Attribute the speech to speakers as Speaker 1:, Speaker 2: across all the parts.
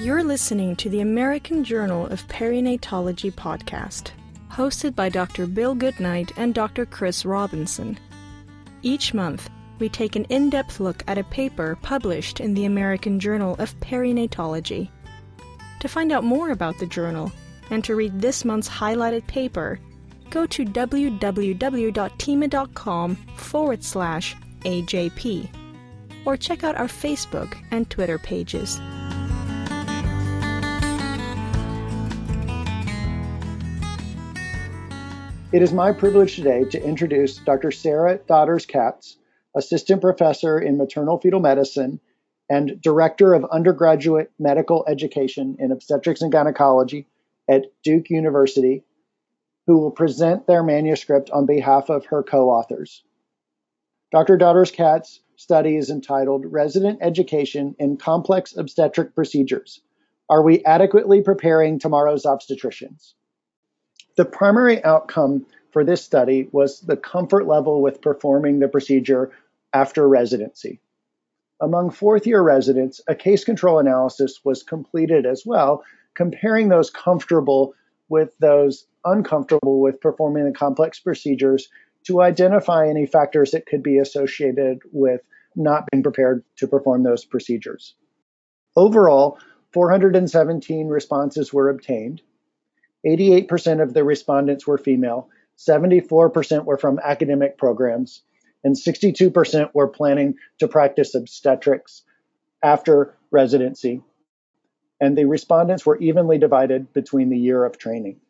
Speaker 1: You're listening to the American Journal of Perinatology podcast, hosted by Dr. Bill Goodnight and Dr. Chris Robinson. Each month, we take an in depth look at a paper published in the American Journal of Perinatology. To find out more about the journal and to read this month's highlighted paper, go to www.thieme.com forward slash AJP or check out our Facebook and Twitter pages.
Speaker 2: It is my privilege today to introduce Dr. Sarah Dotters Katz, Assistant Professor in Maternal Fetal Medicine and Director of Undergraduate Medical Education in Obstetrics and Gynecology at Duke University, who will present their manuscript on behalf of her co authors. Dr. Dotters Katz study is entitled Resident Education in Complex Obstetric Procedures Are We Adequately Preparing Tomorrow's Obstetricians? The primary outcome for this study was the comfort level with performing the procedure after residency. Among fourth year residents, a case control analysis was completed as well, comparing those comfortable with those uncomfortable with performing the complex procedures to identify any factors that could be associated with not being prepared to perform those procedures. Overall, 417 responses were obtained. 88% of the respondents were female, 74% were from academic programs, and 62% were planning to practice obstetrics after residency. And the respondents were evenly divided between the year of training.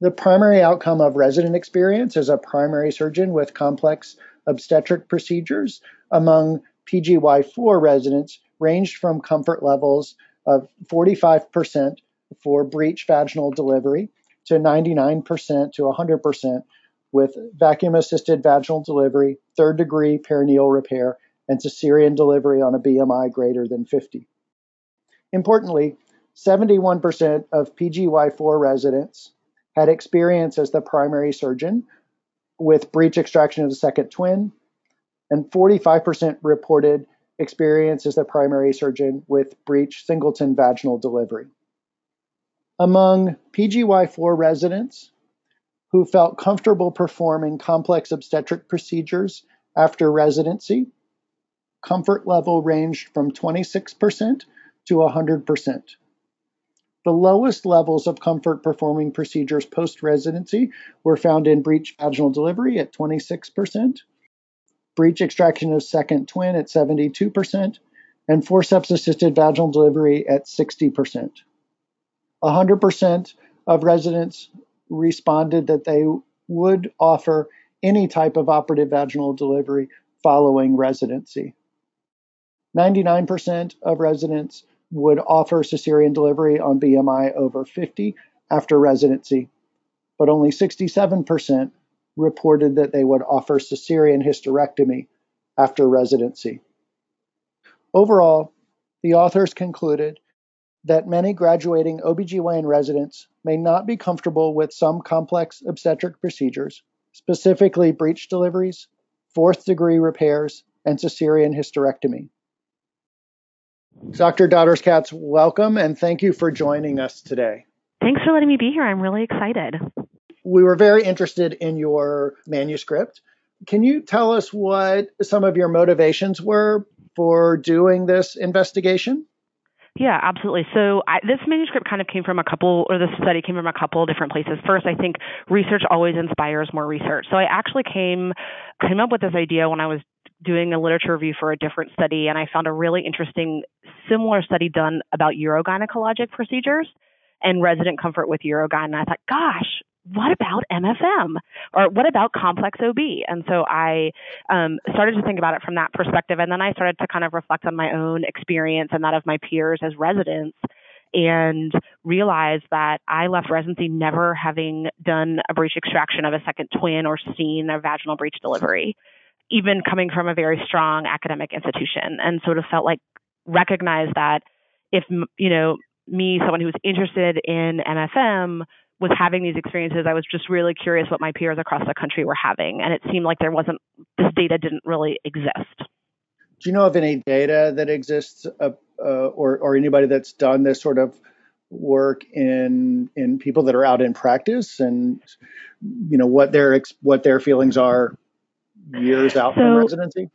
Speaker 2: The primary outcome of resident experience as a primary surgeon with complex obstetric procedures among PGY4 residents ranged from comfort levels of 45% for breech vaginal delivery to 99% to 100% with vacuum assisted vaginal delivery, third degree perineal repair, and cesarean delivery on a BMI greater than 50. Importantly, 71% of PGY4 residents had experience as the primary surgeon with breech extraction of the second twin, and 45% reported experience as the primary surgeon with breech singleton vaginal delivery. Among PGY4 residents who felt comfortable performing complex obstetric procedures after residency, comfort level ranged from 26% to 100%. The lowest levels of comfort performing procedures post residency were found in breech vaginal delivery at 26%, breech extraction of second twin at 72%, and forceps assisted vaginal delivery at 60%. 100% of residents responded that they would offer any type of operative vaginal delivery following residency. 99% of residents would offer cesarean delivery on BMI over 50 after residency, but only 67% reported that they would offer cesarean hysterectomy after residency. Overall, the authors concluded that many graduating OBGYN residents may not be comfortable with some complex obstetric procedures, specifically breech deliveries, fourth degree repairs, and cesarean hysterectomy. Dr. Dotters Katz, welcome and thank you for joining us today.
Speaker 3: Thanks for letting me be here. I'm really excited.
Speaker 2: We were very interested in your manuscript. Can you tell us what some of your motivations were for doing this investigation?
Speaker 3: Yeah, absolutely. So I, this manuscript kind of came from a couple, or this study came from a couple different places. First, I think research always inspires more research. So I actually came came up with this idea when I was doing a literature review for a different study, and I found a really interesting similar study done about urogynecologic procedures and resident comfort with urogyne. And I thought, gosh, what about MFM or what about complex OB? And so I um, started to think about it from that perspective. And then I started to kind of reflect on my own experience and that of my peers as residents and realized that I left residency never having done a breech extraction of a second twin or seen a vaginal breech delivery, even coming from a very strong academic institution. And sort of felt like recognize that if, you know, me, someone who was interested in MFM, was having these experiences, I was just really curious what my peers across the country were having. And it seemed like there wasn't, this data didn't really exist.
Speaker 2: Do you know of any data that exists, uh, uh, or or anybody that's done this sort of work in in people that are out in practice, and you know what their what their feelings are years out so, from residency?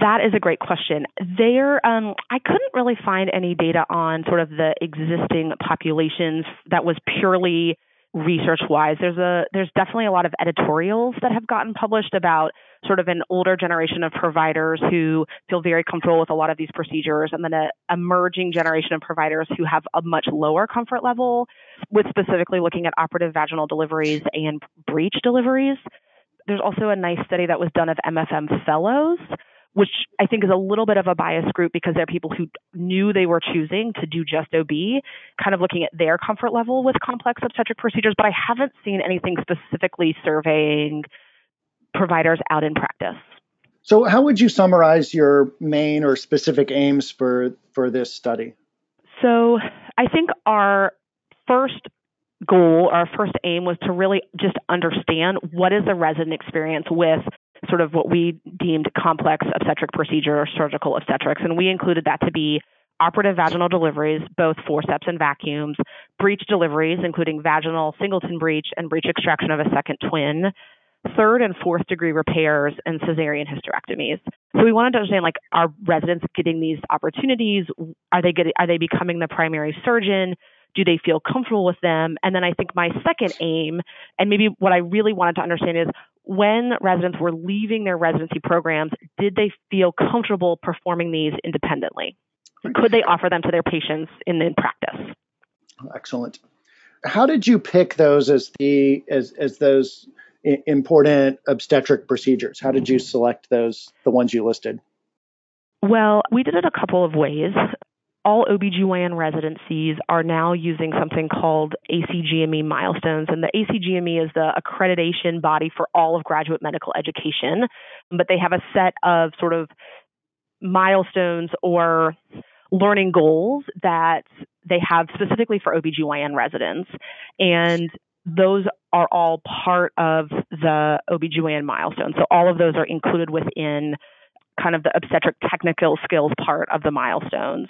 Speaker 3: That is a great question. There, um, I couldn't really find any data on sort of the existing populations that was purely research wise. There's a there's definitely a lot of editorials that have gotten published about sort of an older generation of providers who feel very comfortable with a lot of these procedures, and then a emerging generation of providers who have a much lower comfort level with specifically looking at operative vaginal deliveries and breech deliveries. There's also a nice study that was done of MFM fellows which I think is a little bit of a biased group because they're people who knew they were choosing to do just OB, kind of looking at their comfort level with complex obstetric procedures. But I haven't seen anything specifically surveying providers out in practice.
Speaker 2: So, how would you summarize your main or specific aims for for this study?
Speaker 3: So, I think our first goal, our first aim was to really just understand what is the resident experience with sort of what we deemed complex obstetric procedure or surgical obstetrics. And we included that to be operative vaginal deliveries, both forceps and vacuums, breech deliveries, including vaginal singleton breech and breech extraction of a second twin, third and fourth degree repairs, and cesarean hysterectomies. So we wanted to understand like are residents getting these opportunities? Are they getting are they becoming the primary surgeon? Do they feel comfortable with them? And then I think my second aim, and maybe what I really wanted to understand is when residents were leaving their residency programs, did they feel comfortable performing these independently? Could they offer them to their patients in, in practice?
Speaker 2: Excellent. How did you pick those as the as as those important obstetric procedures? How did you select those the ones you listed?
Speaker 3: Well, we did it a couple of ways all OBGYN residencies are now using something called ACGME milestones. And the ACGME is the accreditation body for all of graduate medical education. But they have a set of sort of milestones or learning goals that they have specifically for OBGYN residents. And those are all part of the OBGYN milestone. So all of those are included within kind of the obstetric technical skills part of the milestones.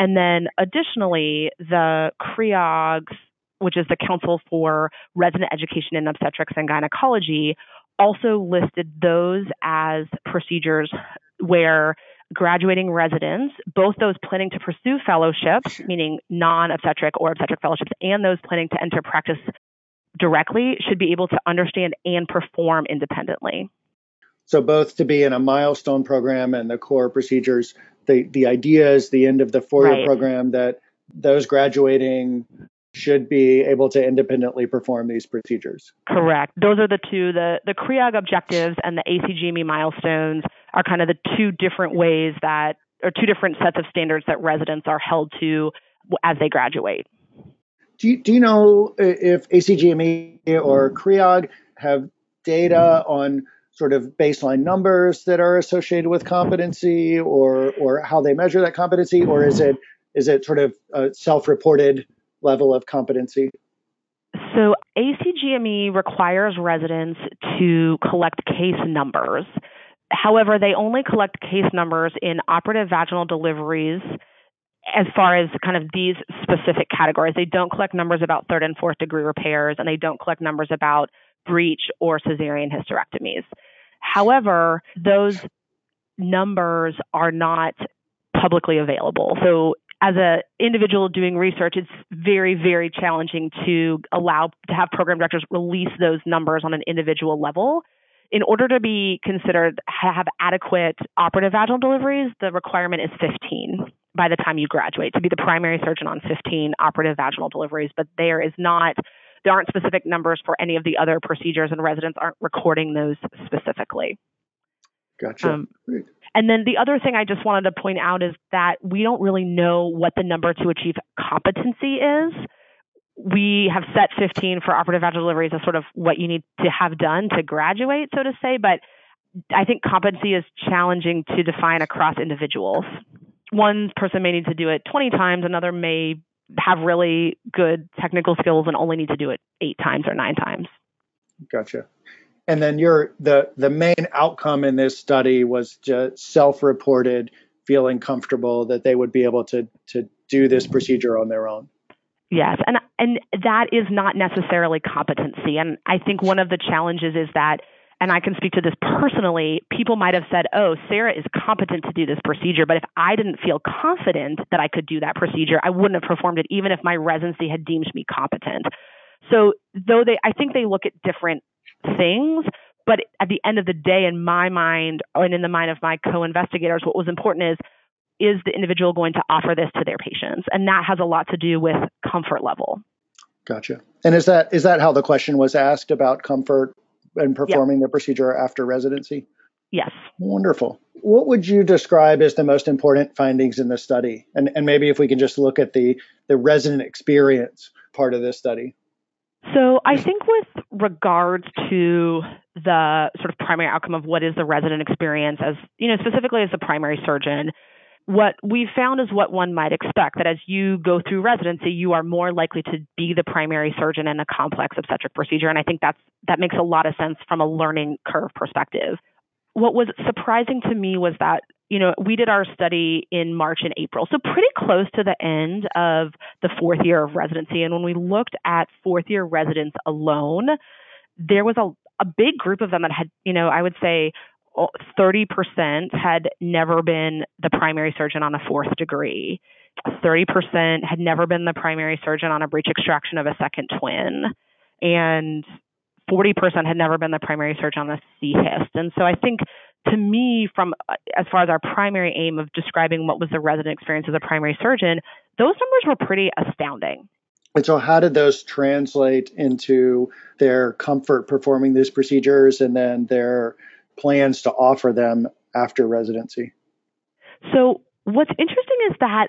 Speaker 3: And then additionally, the CREOGS, which is the Council for Resident Education in Obstetrics and Gynecology, also listed those as procedures where graduating residents, both those planning to pursue fellowships, meaning non obstetric or obstetric fellowships, and those planning to enter practice directly, should be able to understand and perform independently.
Speaker 2: So, both to be in a milestone program and the core procedures the the idea is the end of the four year right. program that those graduating should be able to independently perform these procedures.
Speaker 3: Correct. Those are the two the the CREOG objectives and the ACGME milestones are kind of the two different ways that or two different sets of standards that residents are held to as they graduate.
Speaker 2: Do you, do you know if ACGME or CREOG have data on sort of baseline numbers that are associated with competency or or how they measure that competency or is it is it sort of a self-reported level of competency?
Speaker 3: So ACGME requires residents to collect case numbers. However they only collect case numbers in operative vaginal deliveries as far as kind of these specific categories. They don't collect numbers about third and fourth degree repairs and they don't collect numbers about breech or cesarean hysterectomies However, those numbers are not publicly available. So as an individual doing research, it's very, very challenging to allow to have program directors release those numbers on an individual level. In order to be considered have adequate operative vaginal deliveries, the requirement is 15 by the time you graduate to be the primary surgeon on 15 operative vaginal deliveries. But there is not there aren't specific numbers for any of the other procedures, and residents aren't recording those specifically.
Speaker 2: Gotcha. Um,
Speaker 3: and then the other thing I just wanted to point out is that we don't really know what the number to achieve competency is. We have set 15 for operative vaginal deliveries as sort of what you need to have done to graduate, so to say, but I think competency is challenging to define across individuals. One person may need to do it 20 times, another may have really good technical skills and only need to do it eight times or nine times.
Speaker 2: Gotcha. And then your the the main outcome in this study was just self-reported feeling comfortable that they would be able to to do this procedure on their own.
Speaker 3: Yes, and and that is not necessarily competency. And I think one of the challenges is that and I can speak to this personally, people might have said, "Oh, Sarah is competent to do this procedure," but if I didn't feel confident that I could do that procedure, I wouldn't have performed it even if my residency had deemed me competent. So, though they I think they look at different things, but at the end of the day in my mind and in the mind of my co-investigators, what was important is is the individual going to offer this to their patients? And that has a lot to do with comfort level.
Speaker 2: Gotcha. And is that is that how the question was asked about comfort and performing yep. the procedure after residency?
Speaker 3: Yes.
Speaker 2: Wonderful. What would you describe as the most important findings in the study? And and maybe if we can just look at the the resident experience part of this study.
Speaker 3: So I think with regards to the sort of primary outcome of what is the resident experience as, you know, specifically as the primary surgeon, what we found is what one might expect that as you go through residency, you are more likely to be the primary surgeon in a complex obstetric procedure. And I think that's, that makes a lot of sense from a learning curve perspective. What was surprising to me was that, you know, we did our study in March and April, so pretty close to the end of the fourth year of residency. And when we looked at fourth year residents alone, there was a, a big group of them that had, you know, I would say 30% had never been the primary surgeon on a fourth degree. 30% had never been the primary surgeon on a breech extraction of a second twin. And 40% had never been the primary surgeon on a C-hyst. And so I think to me, from uh, as far as our primary aim of describing what was the resident experience as a primary surgeon, those numbers were pretty astounding.
Speaker 2: And so, how did those translate into their comfort performing these procedures and then their plans to offer them after residency?
Speaker 3: So, what's interesting is that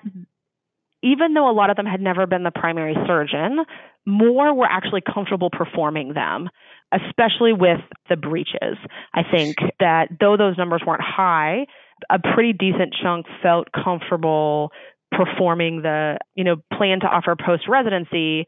Speaker 3: even though a lot of them had never been the primary surgeon, more were actually comfortable performing them, especially with the breeches. I think that though those numbers weren't high, a pretty decent chunk felt comfortable performing the, you know, plan to offer post residency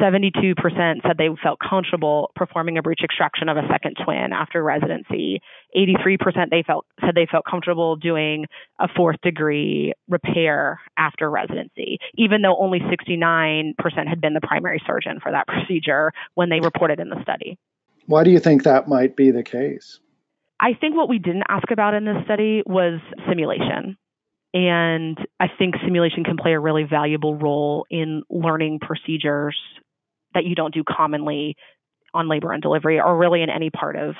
Speaker 3: 72% said they felt comfortable performing a breech extraction of a second twin after residency. 83% they felt said they felt comfortable doing a fourth degree repair after residency, even though only 69% had been the primary surgeon for that procedure when they reported in the study.
Speaker 2: Why do you think that might be the case?
Speaker 3: I think what we didn't ask about in this study was simulation. And I think simulation can play a really valuable role in learning procedures that you don't do commonly on labor and delivery or really in any part of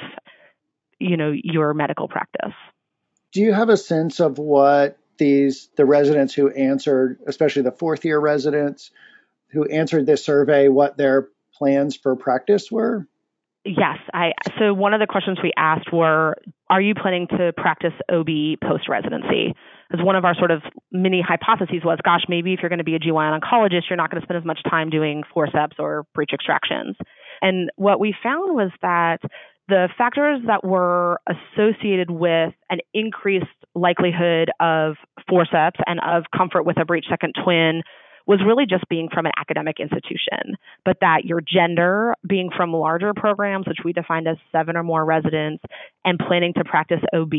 Speaker 3: you know your medical practice.
Speaker 2: Do you have a sense of what these the residents who answered, especially the fourth year residents who answered this survey, what their plans for practice were?
Speaker 3: Yes, I so one of the questions we asked were are you planning to practice OB post residency? Because one of our sort of mini hypotheses was, gosh, maybe if you're going to be a GYN oncologist, you're not going to spend as much time doing forceps or breech extractions. And what we found was that the factors that were associated with an increased likelihood of forceps and of comfort with a breech second twin was really just being from an academic institution, but that your gender, being from larger programs, which we defined as seven or more residents, and planning to practice OB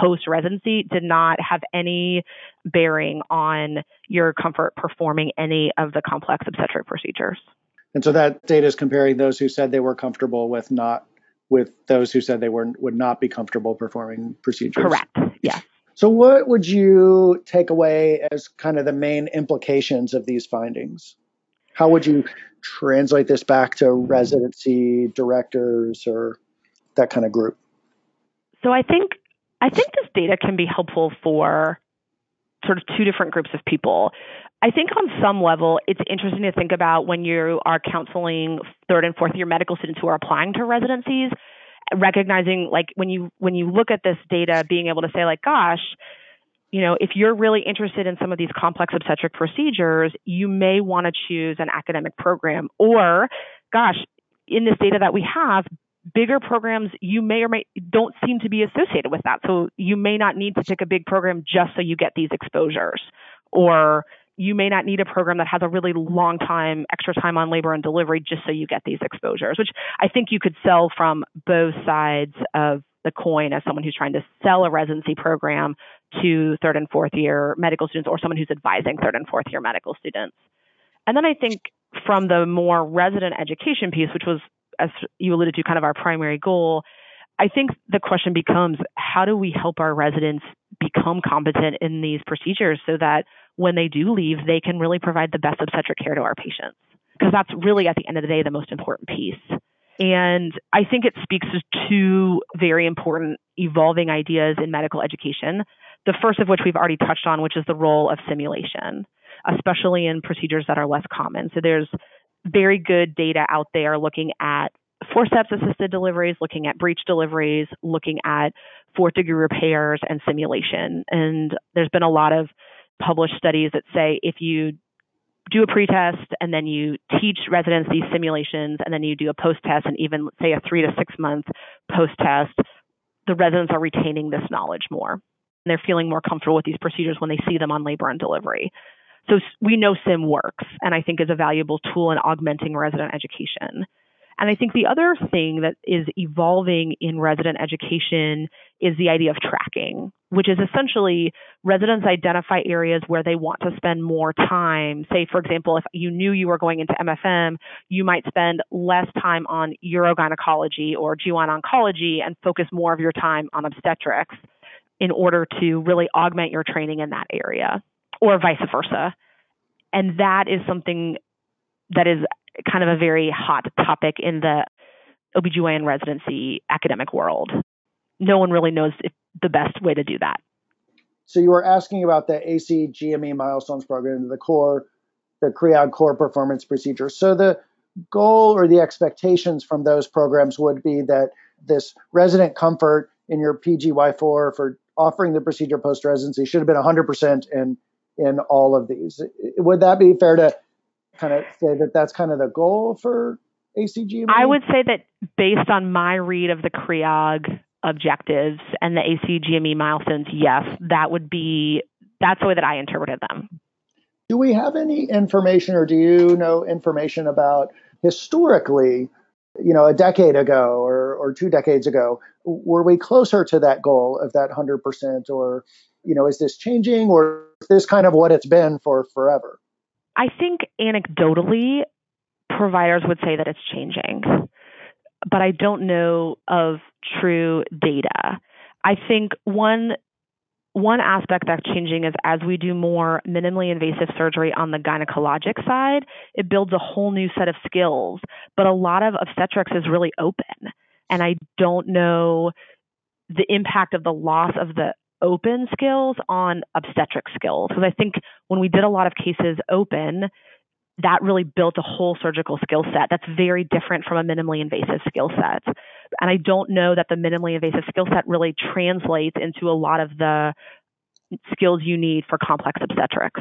Speaker 3: post residency did not have any bearing on your comfort performing any of the complex obstetric procedures.
Speaker 2: And so that data is comparing those who said they were comfortable with not with those who said they were would not be comfortable performing procedures.
Speaker 3: Correct. Yes.
Speaker 2: So, what would you take away as kind of the main implications of these findings? How would you translate this back to residency directors or that kind of group?
Speaker 3: So, I think I think this data can be helpful for sort of two different groups of people. I think on some level, it's interesting to think about when you are counseling third and fourth year medical students who are applying to residencies recognizing like when you when you look at this data being able to say like gosh you know if you're really interested in some of these complex obstetric procedures you may want to choose an academic program. Or gosh in this data that we have bigger programs you may or may don't seem to be associated with that. So you may not need to pick a big program just so you get these exposures. Or you may not need a program that has a really long time, extra time on labor and delivery just so you get these exposures, which I think you could sell from both sides of the coin as someone who's trying to sell a residency program to third and fourth year medical students or someone who's advising third and fourth year medical students. And then I think from the more resident education piece, which was, as you alluded to, kind of our primary goal, I think the question becomes how do we help our residents become competent in these procedures so that when they do leave, they can really provide the best obstetric care to our patients? Because that's really, at the end of the day, the most important piece. And I think it speaks to two very important evolving ideas in medical education. The first of which we've already touched on, which is the role of simulation, especially in procedures that are less common. So there's very good data out there looking at forceps assisted deliveries, looking at breech deliveries, looking at fourth degree repairs and simulation. And there's been a lot of published studies that say if you do a pretest and then you teach residents these simulations and then you do a post test and even say a three to six month post test, the residents are retaining this knowledge more. And they're feeling more comfortable with these procedures when they see them on labor and delivery. So we know SIM works and I think is a valuable tool in augmenting resident education. And I think the other thing that is evolving in resident education is the idea of tracking, which is essentially residents identify areas where they want to spend more time. Say, for example, if you knew you were going into MFM, you might spend less time on urogynecology or GYN oncology and focus more of your time on obstetrics in order to really augment your training in that area, or vice versa. And that is something that is kind of a very hot topic in the OBGYN residency academic world. No one really knows the best way to do that.
Speaker 2: So you were asking about the AC GME milestones program, the core, the CREOG core performance procedure. So the goal or the expectations from those programs would be that this resident comfort in your PGY4 for offering the procedure post residency should have been 100% in in all of these. Would that be fair to kind of say that that's kind of the goal for ACGME?
Speaker 3: I would say that based on my read of the CREOG objectives and the ACGME milestones, yes, that would be that's the way that I interpreted them.
Speaker 2: Do we have any information, or do you know information about historically? You know, a decade ago or, or two decades ago, were we closer to that goal of that 100%? Or, you know, is this changing or is this kind of what it's been for forever?
Speaker 3: I think anecdotally, providers would say that it's changing, but I don't know of true data. I think one one aspect that's changing is as we do more minimally invasive surgery on the gynecologic side, it builds a whole new set of skills. But a lot of obstetrics is really open. And I don't know the impact of the loss of the open skills on obstetric skills. Because I think when we did a lot of cases open, that really built a whole surgical skill set that's very different from a minimally invasive skill set. And I don't know that the minimally invasive skill set really translates into a lot of the skills you need for complex obstetrics.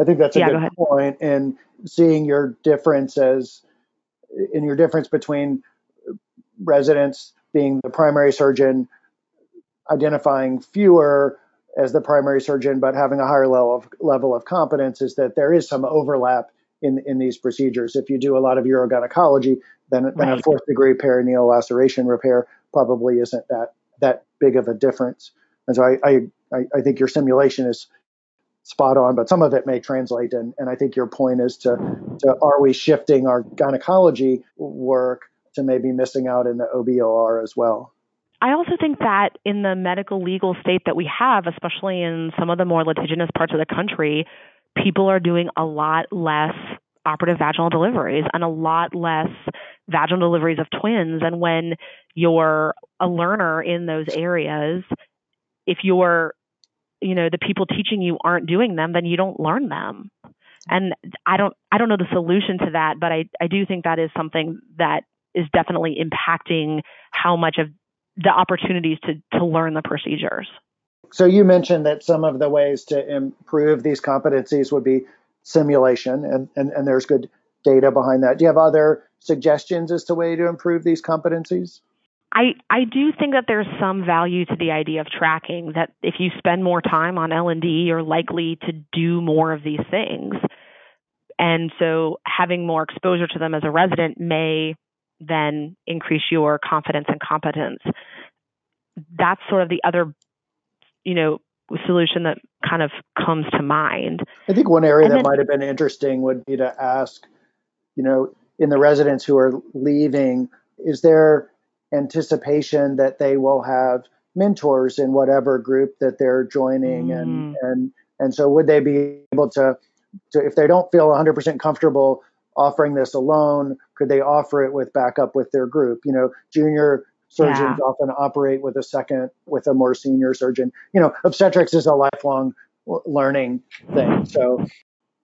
Speaker 2: I think that's a yeah, good go point. And seeing your differences in your difference between residents being the primary surgeon identifying fewer as the primary surgeon, but having a higher level of level of competence is that there is some overlap in in these procedures. If you do a lot of urogynecology, then right. then a fourth degree perineal laceration repair probably isn't that that big of a difference. And so I I, I think your simulation is spot on, but some of it may translate. And, and I think your point is to, to are we shifting our gynecology work to maybe missing out in the OBOR as well?
Speaker 3: I also think that in the medical legal state that we have, especially in some of the more litigious parts of the country, people are doing a lot less operative vaginal deliveries and a lot less vaginal deliveries of twins. And when you're a learner in those areas, if you're, you know, the people teaching you aren't doing them, then you don't learn them. And I don't, I don't know the solution to that, but I, I do think that is something that is definitely impacting how much of the opportunities to, to learn the procedures.
Speaker 2: So you mentioned that some of the ways to improve these competencies would be simulation, and, and, and there's good data behind that. Do you have other suggestions as to way to improve these competencies?
Speaker 3: I, I do think that there's some value to the idea of tracking that if you spend more time on L&D, you're likely to do more of these things. And so having more exposure to them as a resident may then increase your confidence and competence. That's sort of the other, you know, solution that kind of comes to mind.
Speaker 2: I think one area and that then, might have been interesting would be to ask, you know, in the residents who are leaving, is there anticipation that they will have mentors in whatever group that they're joining mm. and and and so would they be able to to if they don't feel 100% comfortable offering this alone? Could they offer it with backup with their group? You know junior surgeons yeah. often operate with a second with a more senior surgeon. You know obstetrics is a lifelong learning thing. So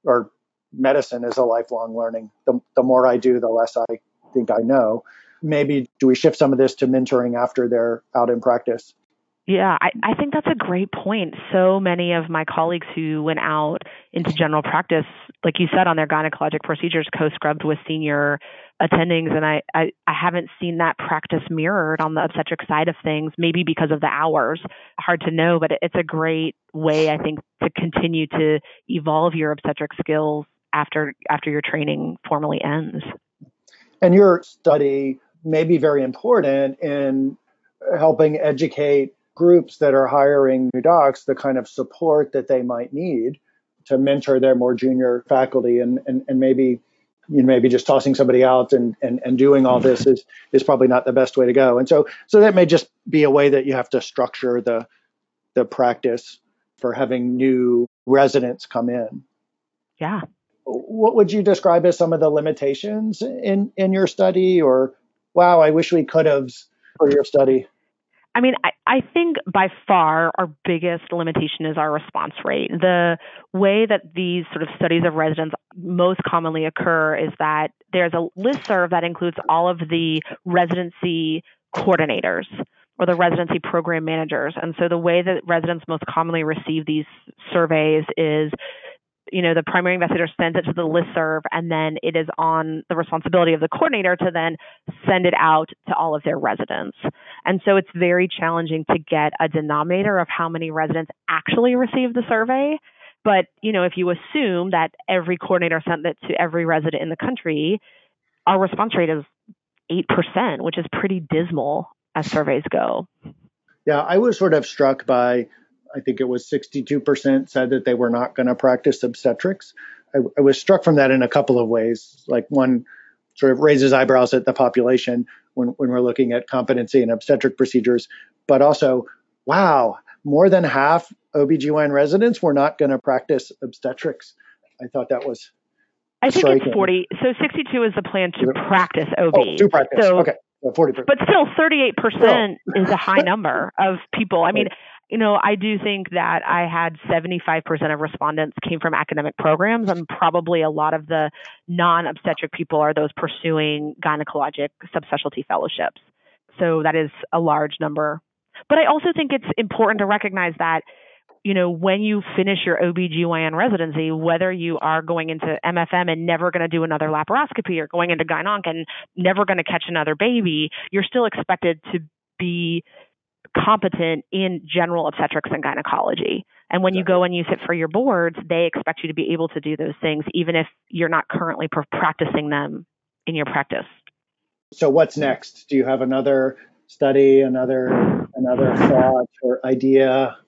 Speaker 2: or medicine is a lifelong learning. The, the more i do the less i think i know. Maybe do we shift some of this to mentoring after they're out in practice?
Speaker 3: Yeah, I, I think that's a great point. So many of my colleagues who went out into general practice, like you said, on their gynecologic procedures, co-scrubbed with senior attendings, and I, I, I haven't seen that practice mirrored on the obstetric side of things. Maybe because of the hours, hard to know, but it's a great way, I think, to continue to evolve your obstetric skills after after your training formally ends.
Speaker 2: And your study may be very important in helping educate groups that are hiring new docs the kind of support that they might need to mentor their more junior faculty and, and, and maybe you know, maybe just tossing somebody out and, and, and doing all this is, is probably not the best way to go. And so, so that may just be a way that you have to structure the, the practice for having new residents come in.
Speaker 3: Yeah.
Speaker 2: What would you describe as some of the limitations in, in your study or, wow, I wish we could have for your study?
Speaker 3: I mean, I, I think by far our biggest limitation is our response rate. The way that these sort of studies of residents most commonly occur is that there's a list serve that includes all of the residency coordinators or the residency program managers. And so the way that residents most commonly receive these surveys is you know, the primary investigator sends it to the list serve, and then it is on the responsibility of the coordinator to then send it out to all of their residents. And so it's very challenging to get a denominator of how many residents actually receive the survey. But, you know, if you assume that every coordinator sent it to every resident in the country, our response rate is 8%, which is pretty dismal as surveys go.
Speaker 2: Yeah, I was sort of struck by I think it was 62% said that they were not going to practice obstetrics. I, I, was struck from that in a couple of ways. Like one sort of raises eyebrows at the population when, when we're looking at competency in obstetric procedures, but also, wow, more than half OBGYN residents were not going to practice obstetrics. I thought that was
Speaker 3: I think striking. it's 40. So 62 is the plan to practice OB.
Speaker 2: Oh, to practice. So, okay. 40%.
Speaker 3: But still, 38% is a high number of people. I mean, you know, I do think that I had 75% of respondents came from academic programs, and probably a lot of the non obstetric people are those pursuing gynecologic subspecialty fellowships. So that is a large number. But I also think it's important to recognize that, you know, when you finish your OBGYN residency, whether you are going into MFM and never going to do another laparoscopy or going into gynonc and never going to catch another baby, you're still expected to be competent in general obstetrics and gynecology. And when you go and you sit for your boards, they expect you to be able to do those things, even if you're not currently practicing them in your practice.
Speaker 2: So, what's next? Do you have another study, another another thought or idea?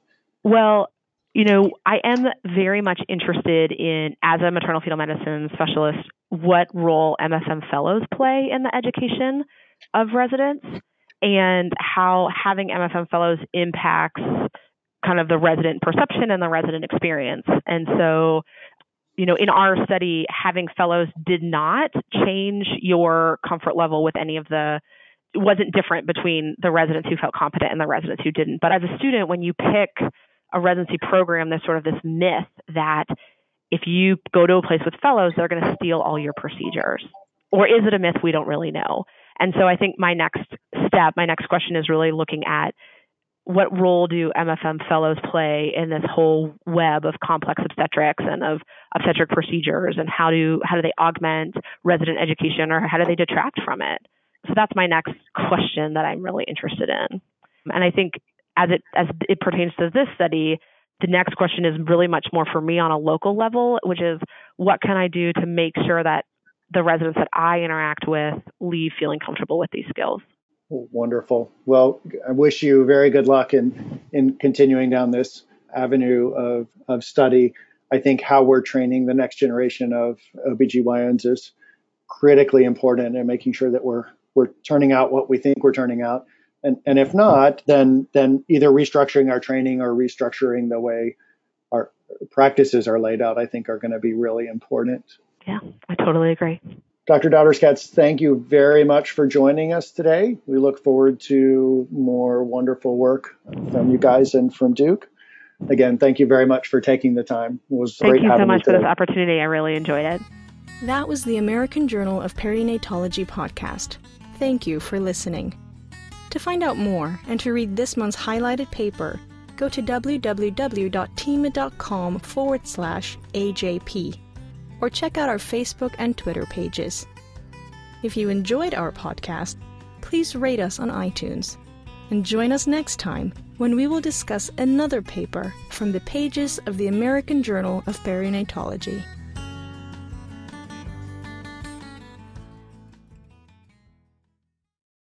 Speaker 3: Well, you know, I am very much interested in, as a maternal fetal medicine specialist, what role MFM fellows play in the education of residents and how having MFM fellows impacts kind of the resident perception and the resident experience. And so, you know, in our study, having fellows did not change your comfort level with any of the wasn't different between the residents who felt competent and the residents who didn't. But as a student, when you pick a residency program, there's sort of this myth that if you go to a place with fellows, they're going to steal all your procedures. Or is it a myth? We don't really know. And so I think my next step, my next question is really looking at what role do MFM fellows play in this whole web of complex obstetrics and of obstetric procedures and how do how do they augment resident education or how do they detract from it? So that's my next question that I'm really interested in. And I think as it as it pertains to this study, the next question is really much more for me on a local level, which is what can I do to make sure that the residents that I interact with leave feeling comfortable with these skills.
Speaker 2: Wonderful. Well, I wish you very good luck in in continuing down this avenue of, of study. I think how we're training the next generation of OBGYNs is critically important and making sure that we're we're turning out what we think we're turning out. And and if not, then then either restructuring our training or restructuring the way our practices are laid out, I think are going to be really important.
Speaker 3: Yeah, I totally agree.
Speaker 2: Dr. Dotters-Katz, thank you very much for joining us today. We look forward to more wonderful work from you guys and from Duke. Again, thank you very much for taking the time. It was great.
Speaker 3: thank
Speaker 2: great
Speaker 3: you
Speaker 2: so
Speaker 3: much for this opportunity. I really enjoyed it.
Speaker 1: That was the American Journal of Perinatology podcast. Thank you for listening. To find out more and to read this month's highlighted paper, go to www.thieme.com forward slash AJP or check out our Facebook and Twitter pages. If you enjoyed our podcast, please rate us on iTunes. And join us next time when we will discuss another paper from the pages of the American Journal of Perinatology.